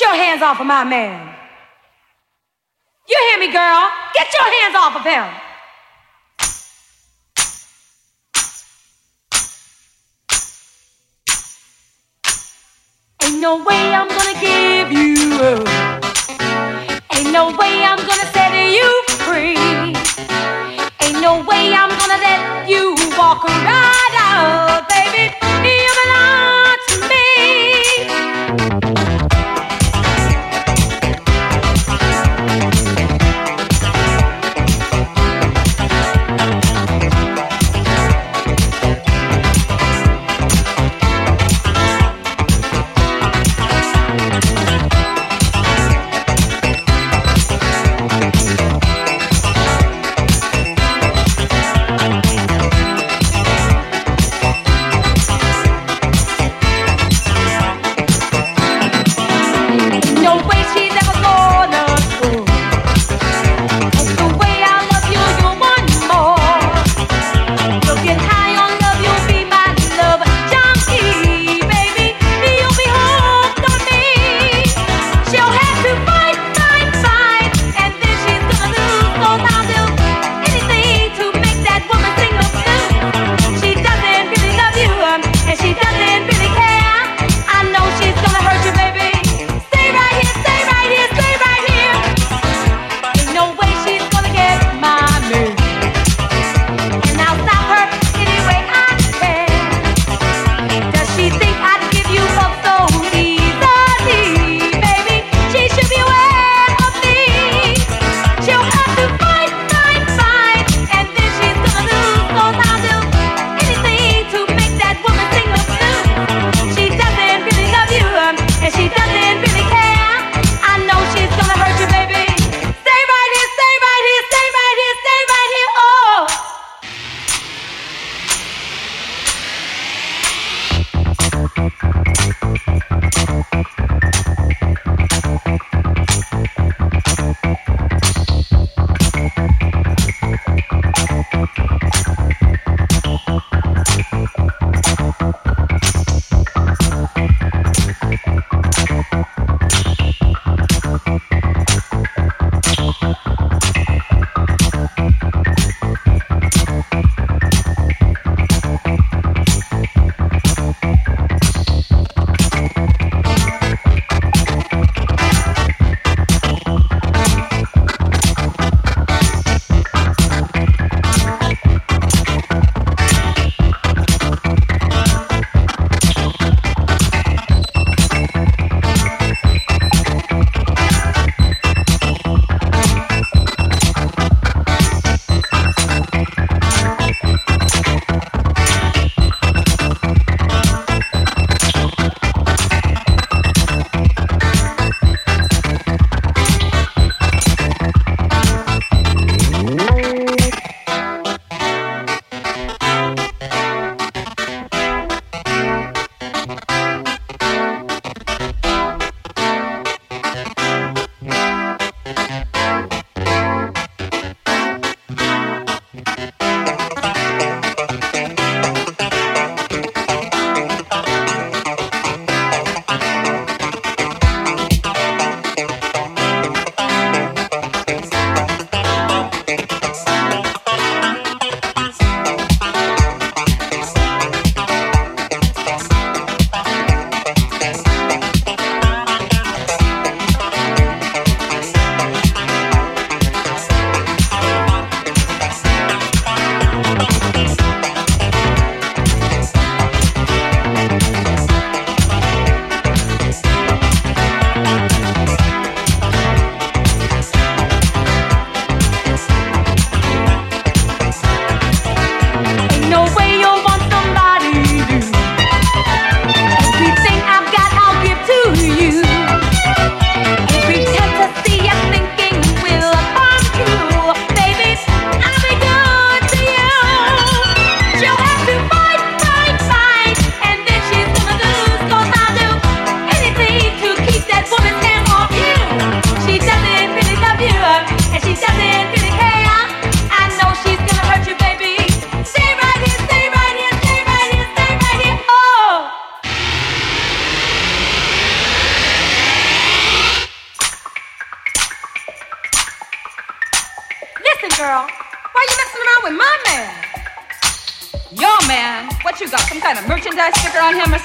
Get your hands off of my man. You hear me, girl? Get your hands off of him. Ain't no way I'm gonna give you up. Ain't no way I'm gonna set you free. Ain't no way I'm gonna let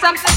something?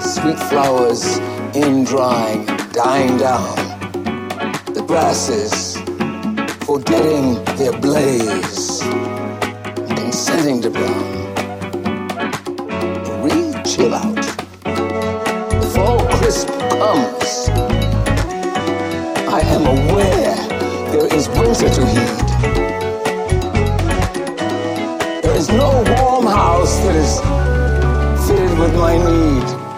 Sweet flowers in drying, dying down. The grasses forgetting their blaze, consenting to brown. Breathe, chill out. The fall crisp comes. I am aware there is winter to heed. With my need.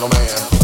sentimental man.